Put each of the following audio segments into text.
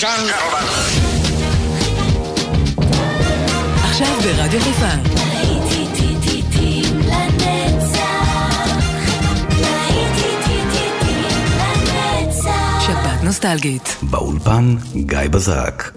ז'אן עכשיו ברדיו חיפה. נוסטלגית. באולפן גיא בזרק.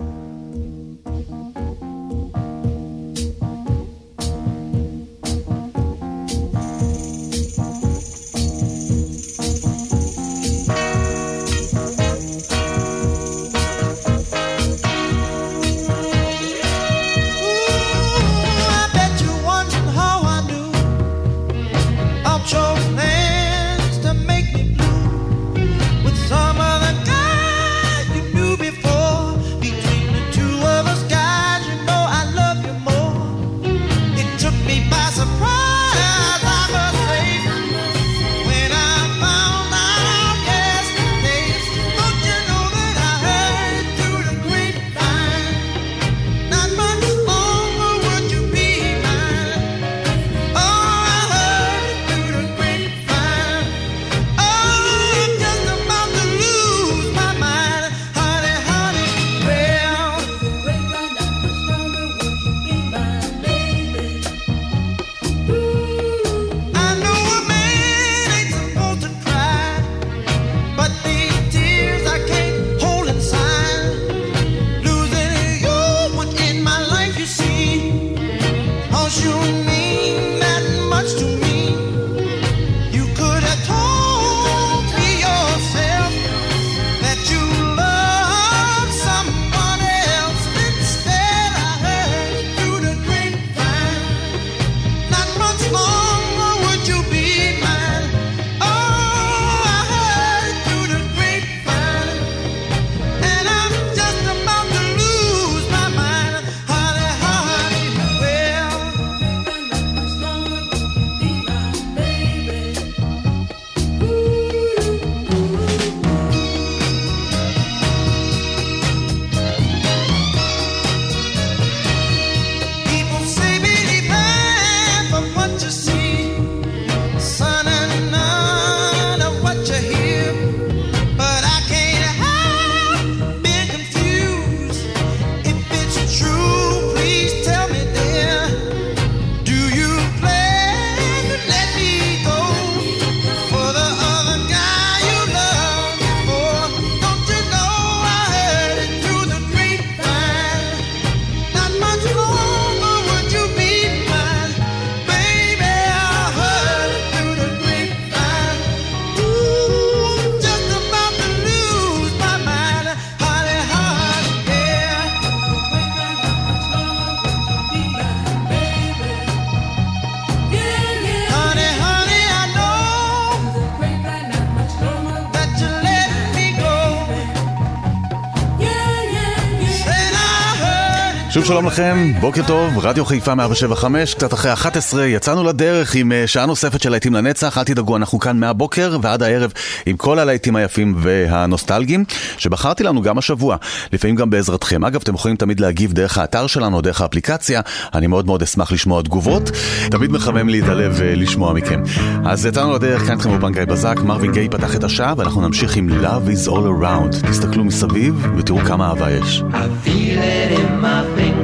שלום לכם, בוקר טוב, רדיו חיפה 175, קצת אחרי 11, יצאנו לדרך עם אה, שעה נוספת של להיטים לנצח, אל תדאגו, אנחנו כאן מהבוקר ועד הערב עם כל הלהיטים היפים והנוסטלגיים שבחרתי לנו גם השבוע, לפעמים גם בעזרתכם. אגב, אתם יכולים תמיד להגיב דרך האתר שלנו, דרך האפליקציה, אני מאוד מאוד אשמח לשמוע תגובות, תמיד מחמם לי את הלב אה, לשמוע מכם. אז יצאנו לדרך, כאן איתכם אופן גיא בזק, מרווין גיי פתח את השעה, ואנחנו נמשיך עם Love is all around. תסתכלו מסביב ותראו כמה אהבה יש. I feel it in my fingers.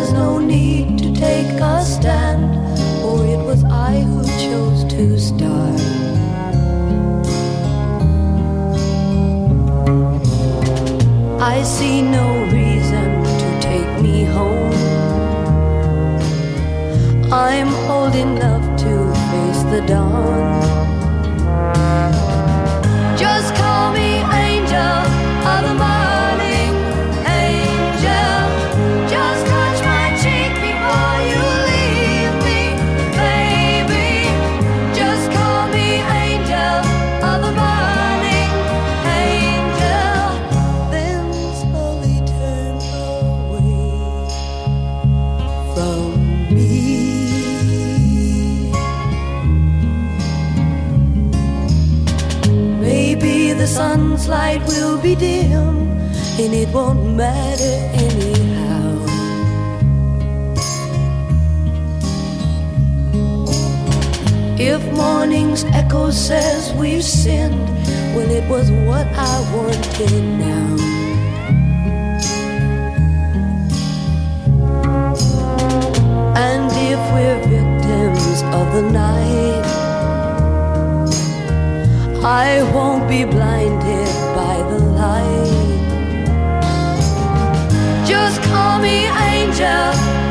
There's no need to take a stand, for it was I who chose to start. I see no reason to take me home. I'm old enough. and it won't matter anyhow. If morning's echo says we've sinned, well, it was what I wanted now. And if we're victims of the night, I won't be blinded. just call me angel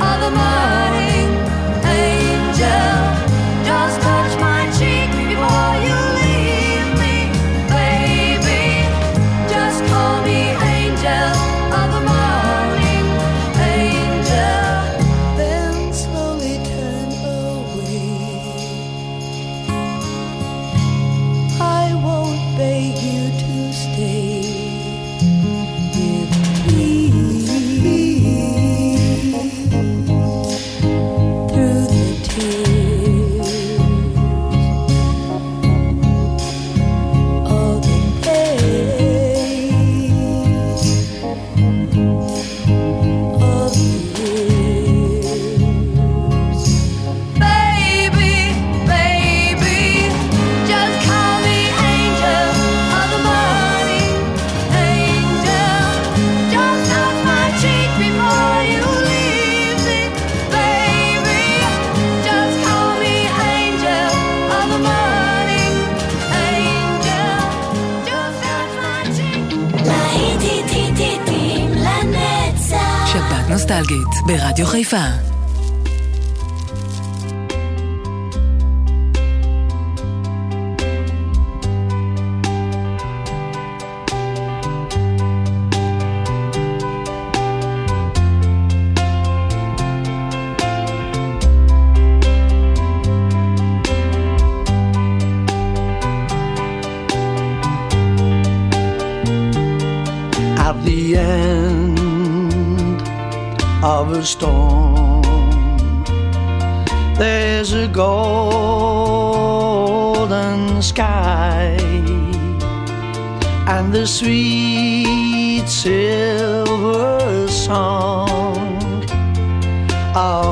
of the morning, angel. ברדיו חיפה. all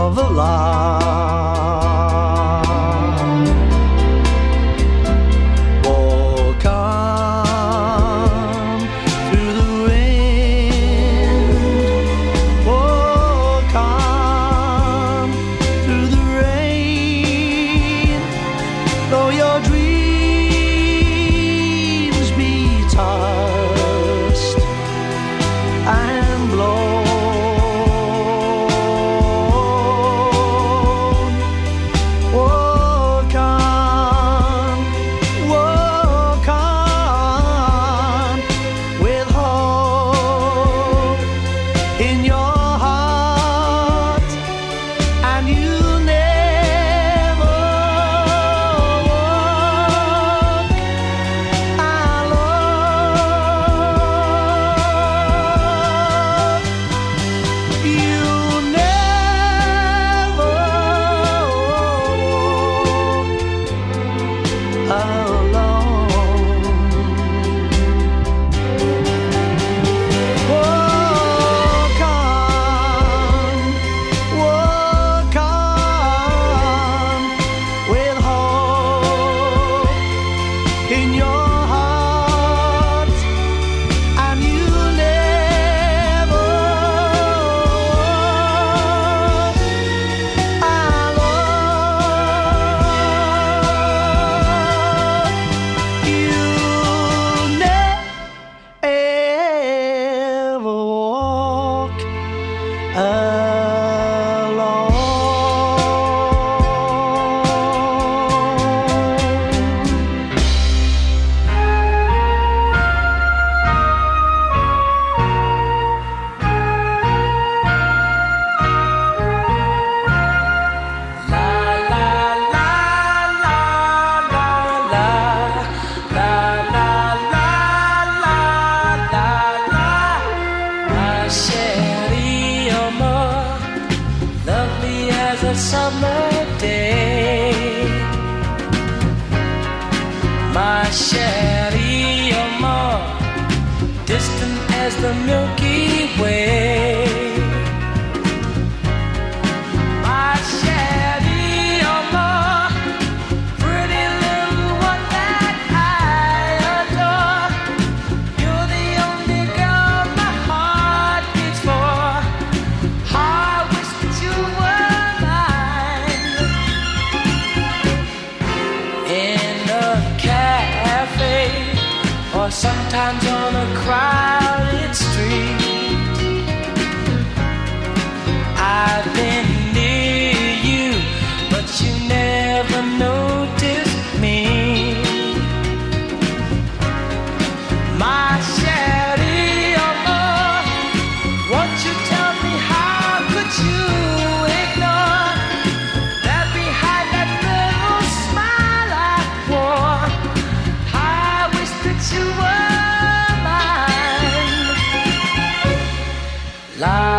La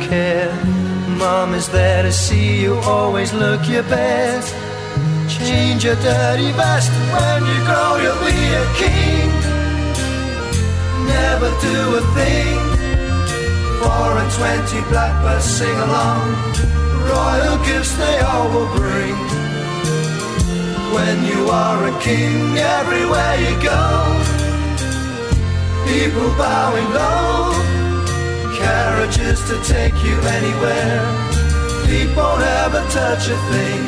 care? Mom is there to see you, always look your best. Change your dirty vest when you grow, you'll be a king. Never do a thing. Four and twenty blackbirds sing along. Royal gifts they all will bring. When you are a king, everywhere you go, people bowing low. Carriages to take you anywhere. Feet won't ever touch a thing.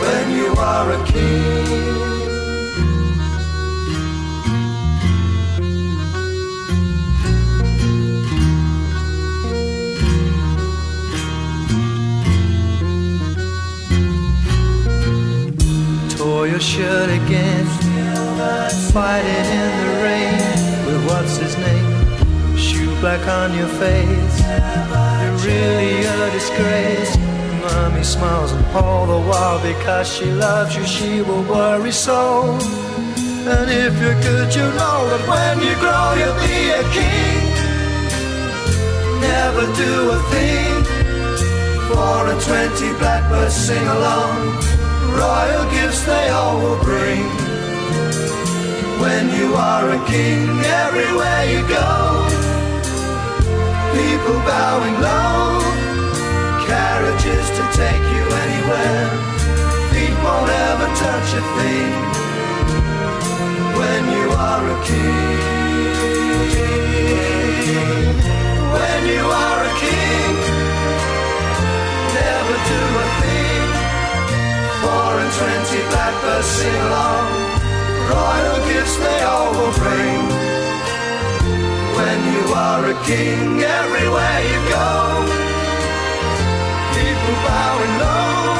When you are a king. Tore your shirt again, fighting in the rain with what's his name? Black on your face, you're really a disgrace. Mommy smiles and all the while because she loves you, she will worry so. And if you're good, you know that when you grow, you'll be a king. Never do a thing. Four and twenty blackbirds sing along. Royal gifts they all will bring. When you are a king, everywhere you go, people bowing low, carriages to take you anywhere. Feet won't ever touch a thing. When you are a king, when you are a king, never do a thing. Four and twenty blackbirds sing along. Royal gifts they all will bring. Are a king, everywhere you go, people bowing low.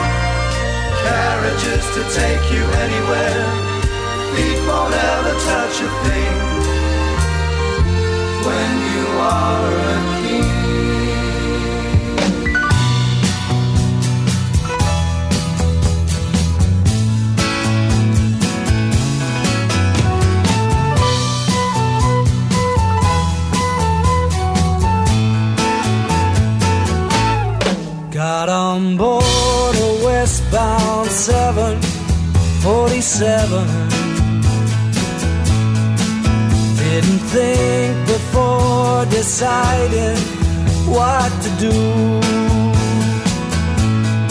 Carriages to take you anywhere. Feet won't ever touch a thing. When you are a king. Got on board a westbound 747. Didn't think before deciding what to do.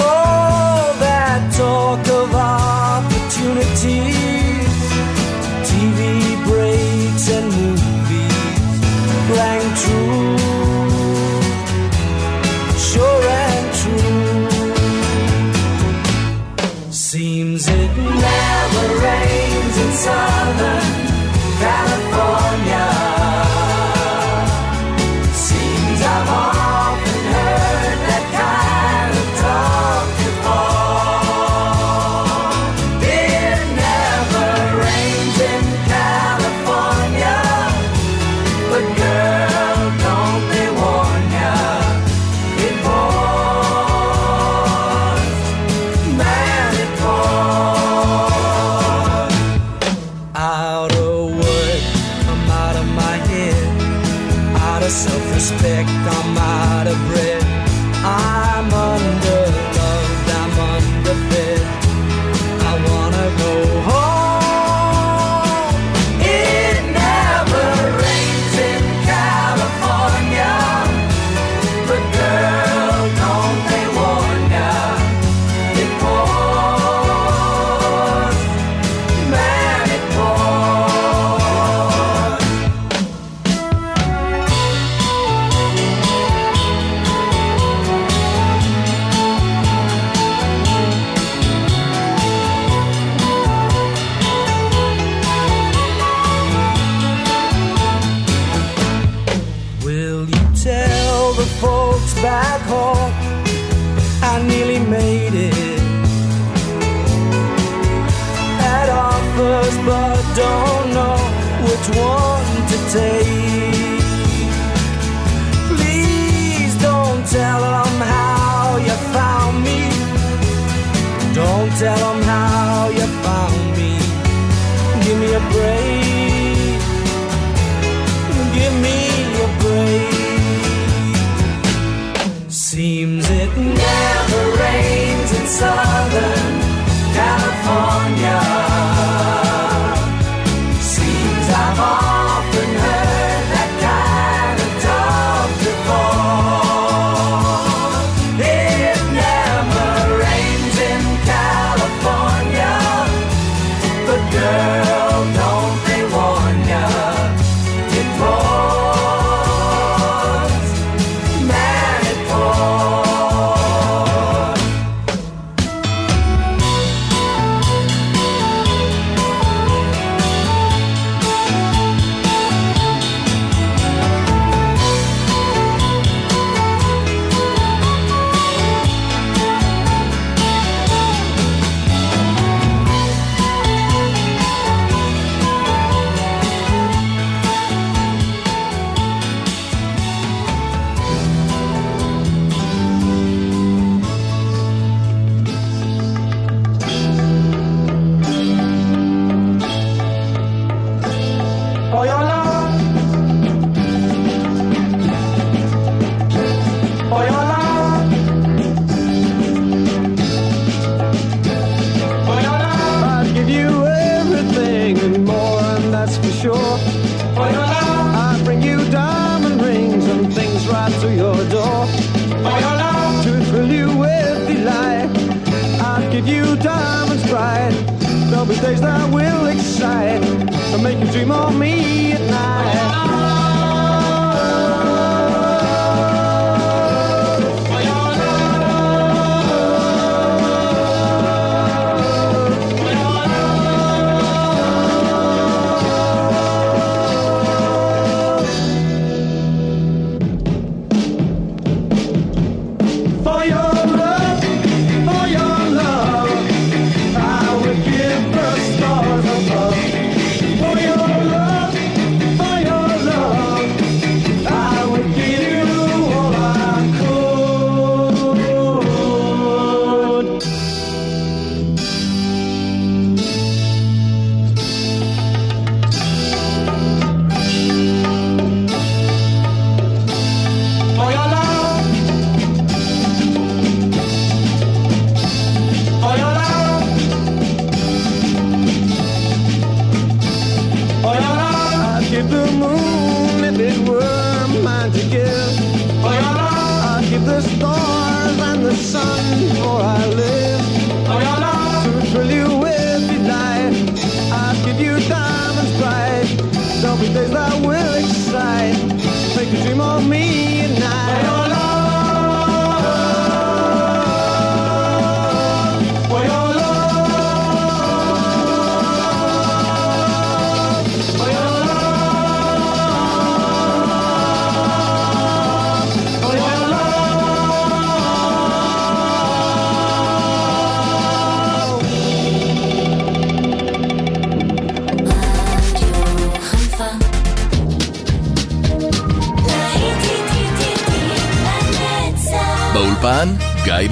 All that talk of opportunities, TV breaks and movies never rains in Southern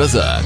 Bazar.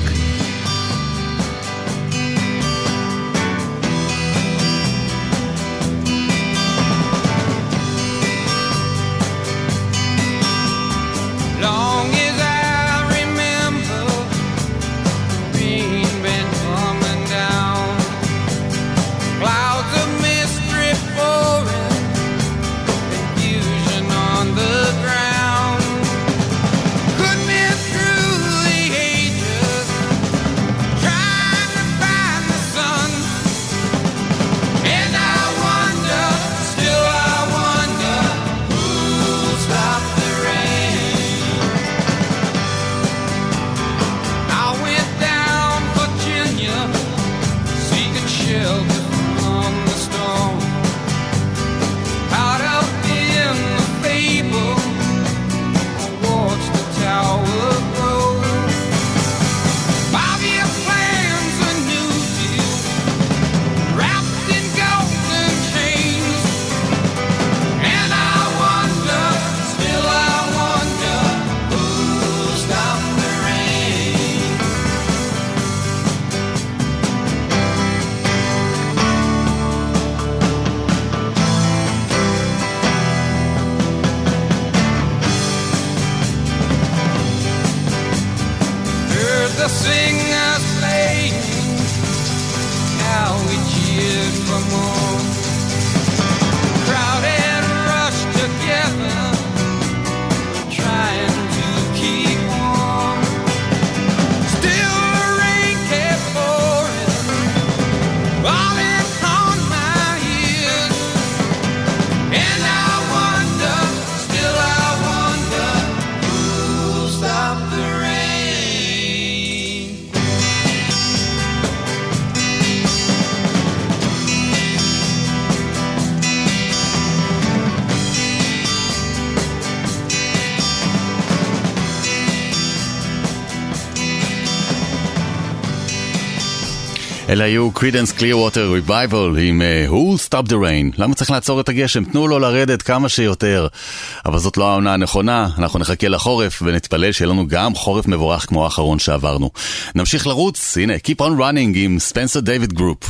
אלה היו קרידנס קליר ווטר ריבייבל עם אה, Who'll Stop the Rain. למה צריך לעצור את הגשם? תנו לו לרדת כמה שיותר. אבל זאת לא העונה הנכונה, אנחנו נחכה לחורף ונתפלל שיהיה לנו גם חורף מבורך כמו האחרון שעברנו. נמשיך לרוץ, הנה, Keep on Running עם ספנסר דיוויד גרופ.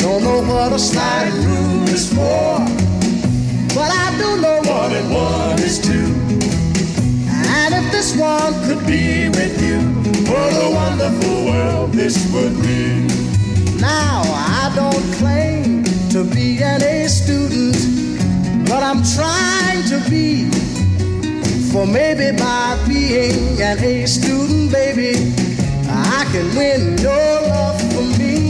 Don't know what a slide rule is for. But I do know one and one is two. And if this one could be with you, what a wonderful world this would be. Now, I don't claim to be an A student, but I'm trying to be. For maybe by being an A student, baby, I can win your love for me.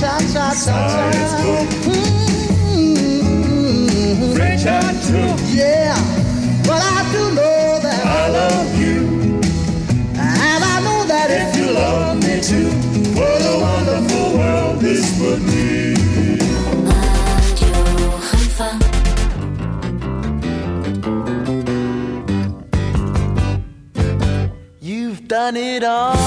cha cha cha cha. French Yeah, but I do know that I love you, and I know that if you love me too, what a wonderful world this would be. Radio Haifa. done it all.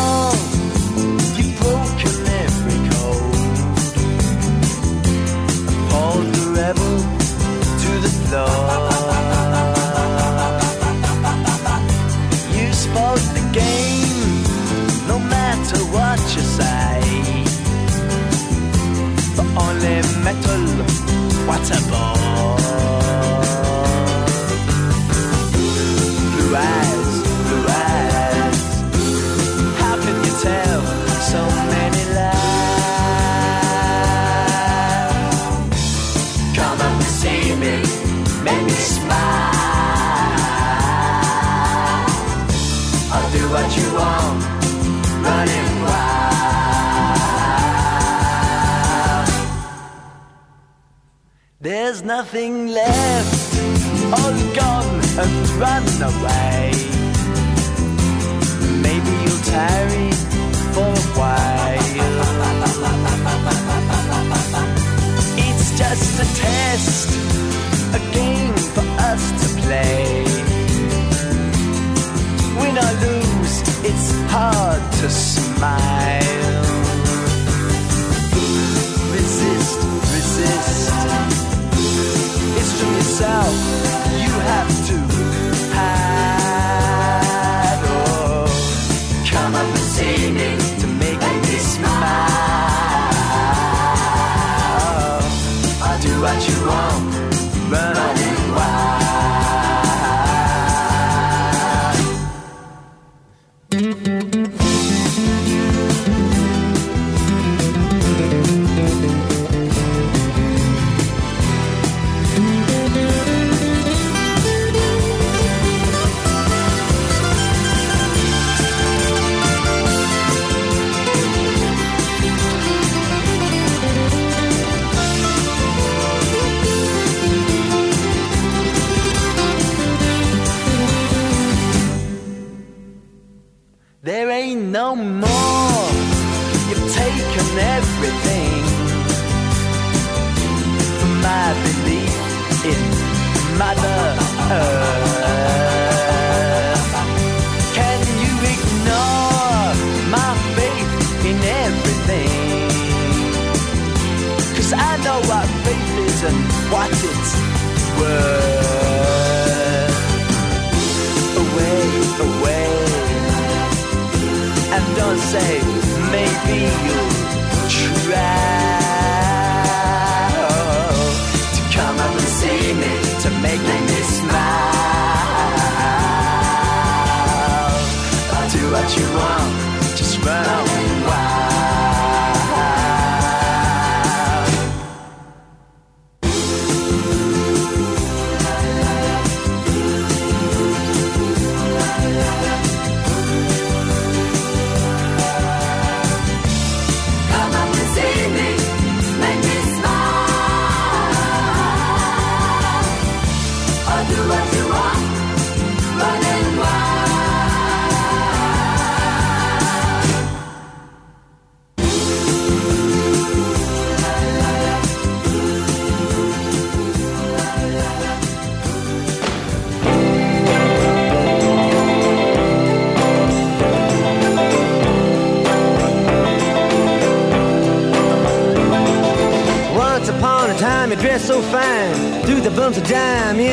Bumps of dime in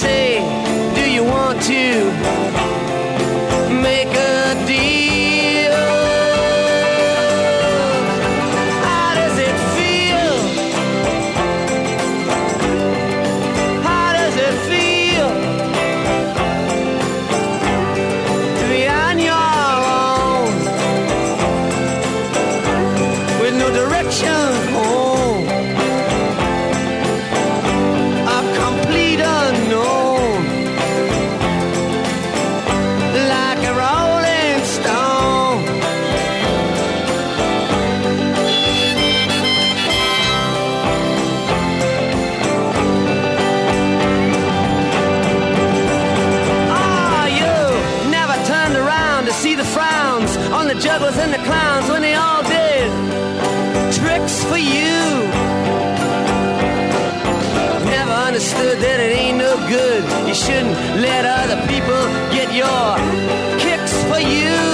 say clowns when they all did tricks for you. Never understood that it ain't no good. You shouldn't let other people get your kicks for you.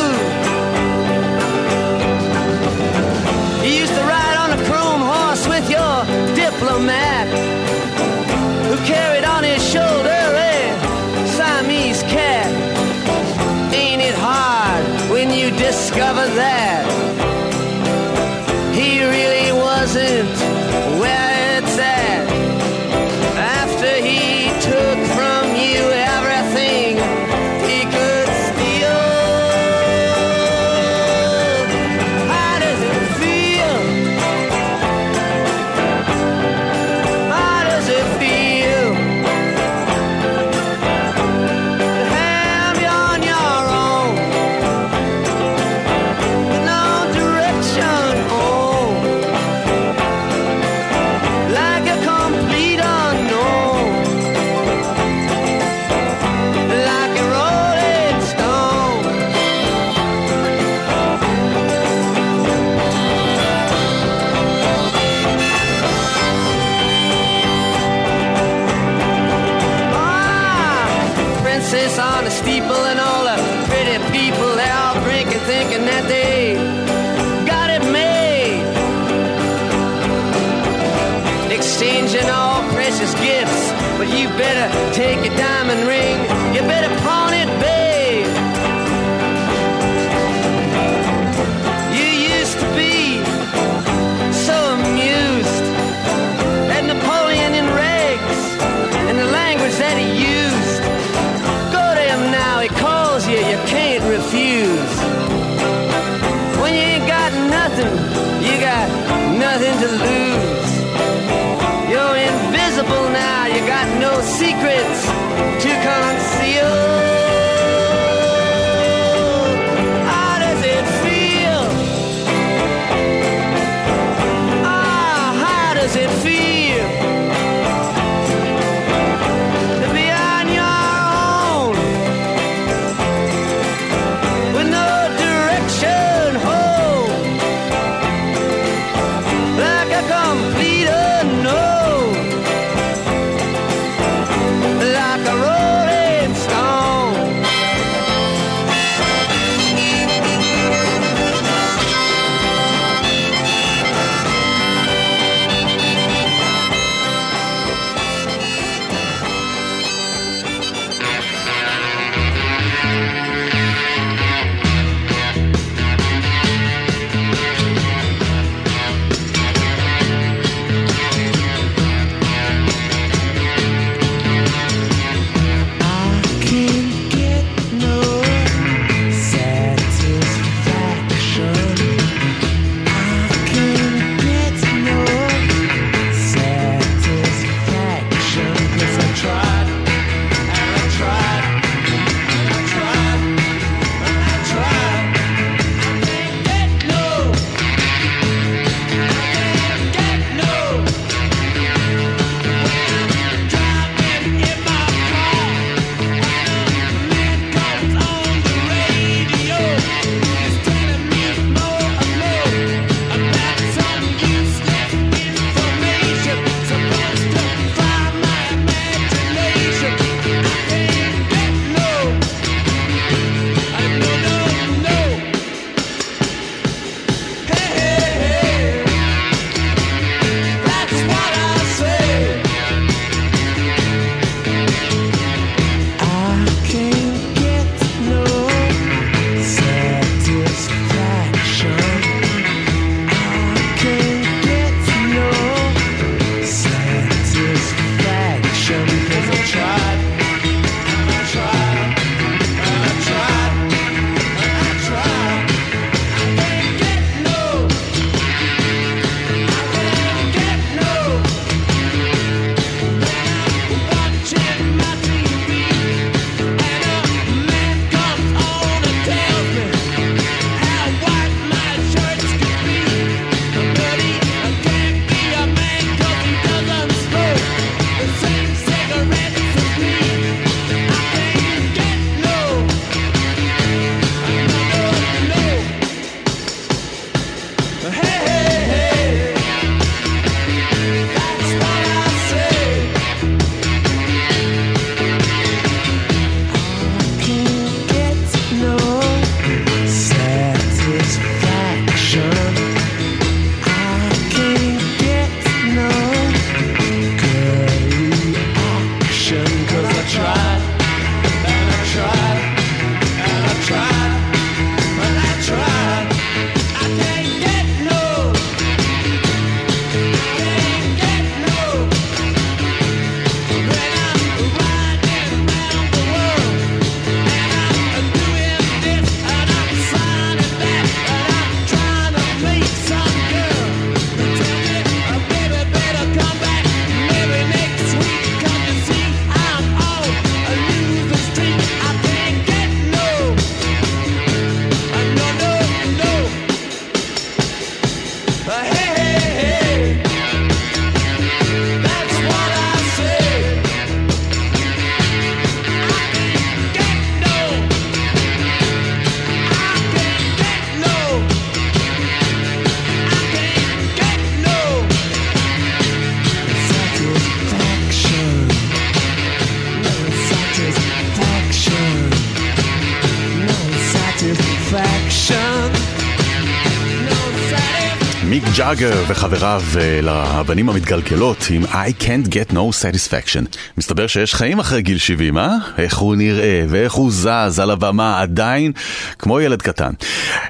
ג'אגר וחבריו אה, לאבנים המתגלגלות עם I can't get no satisfaction. מסתבר שיש חיים אחרי גיל 70, אה? איך הוא נראה ואיך הוא זז על הבמה עדיין כמו ילד קטן.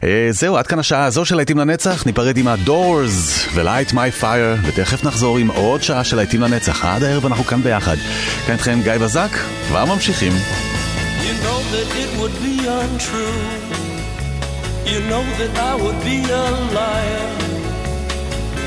אה, זהו, עד כאן השעה הזו של להיטים לנצח, ניפרד עם ה-Doors ו-Light My Fire, ותכף נחזור עם עוד שעה של להיטים לנצח. עד הערב אנחנו כאן ביחד. כאן איתכם גיא בזק, כבר ממשיכים. You know that it would be untrue. You know that I would be a liar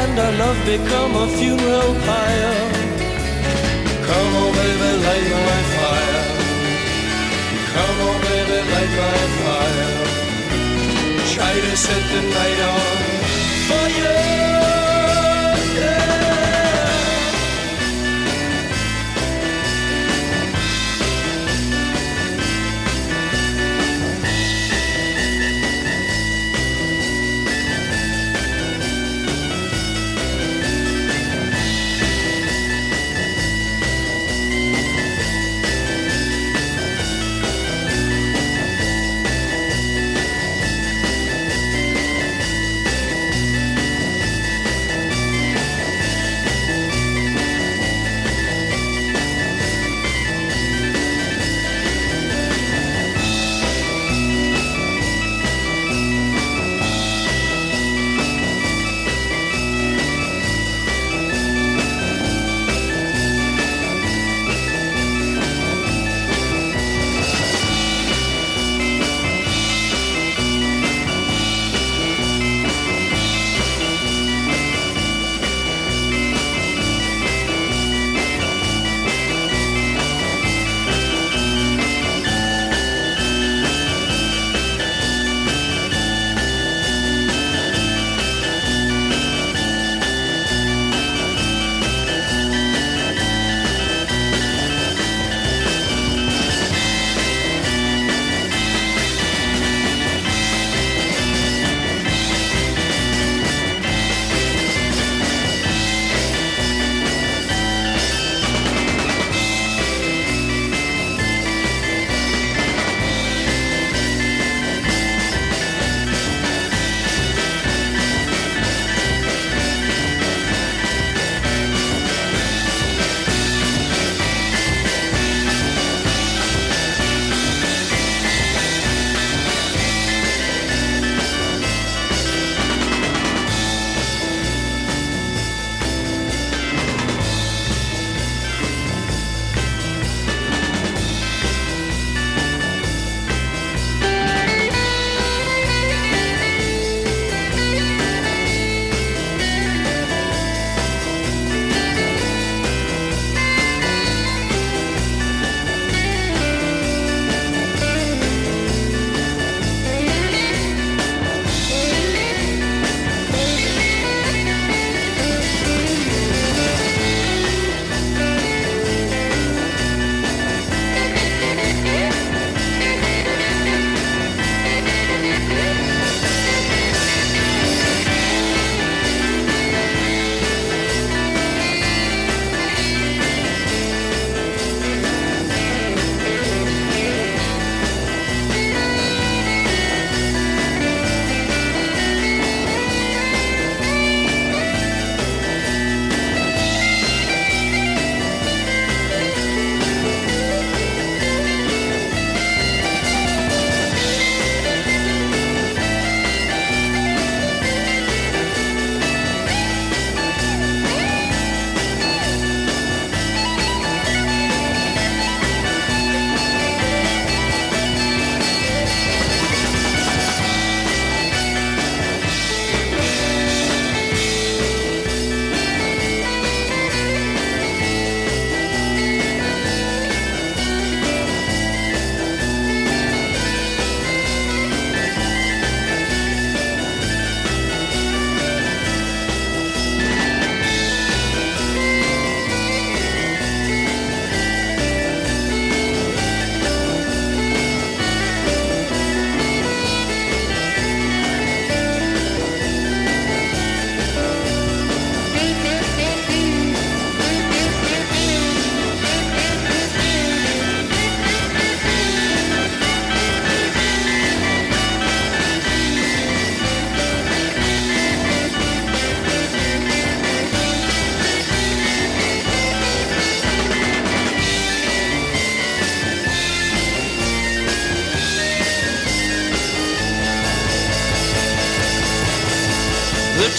And our love become a funeral pyre. Come on, baby, light my fire. Come on, baby, light my fire. Try to set the night on fire. Yeah.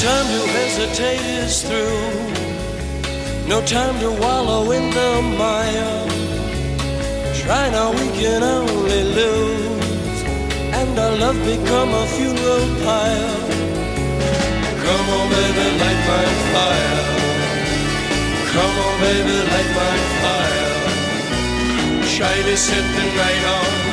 Time to hesitate is through. No time to wallow in the mire. Try now, we can only lose. And our love become a funeral pyre. Come on, baby, light my fire. Come on, baby, light my fire. Try to set the night on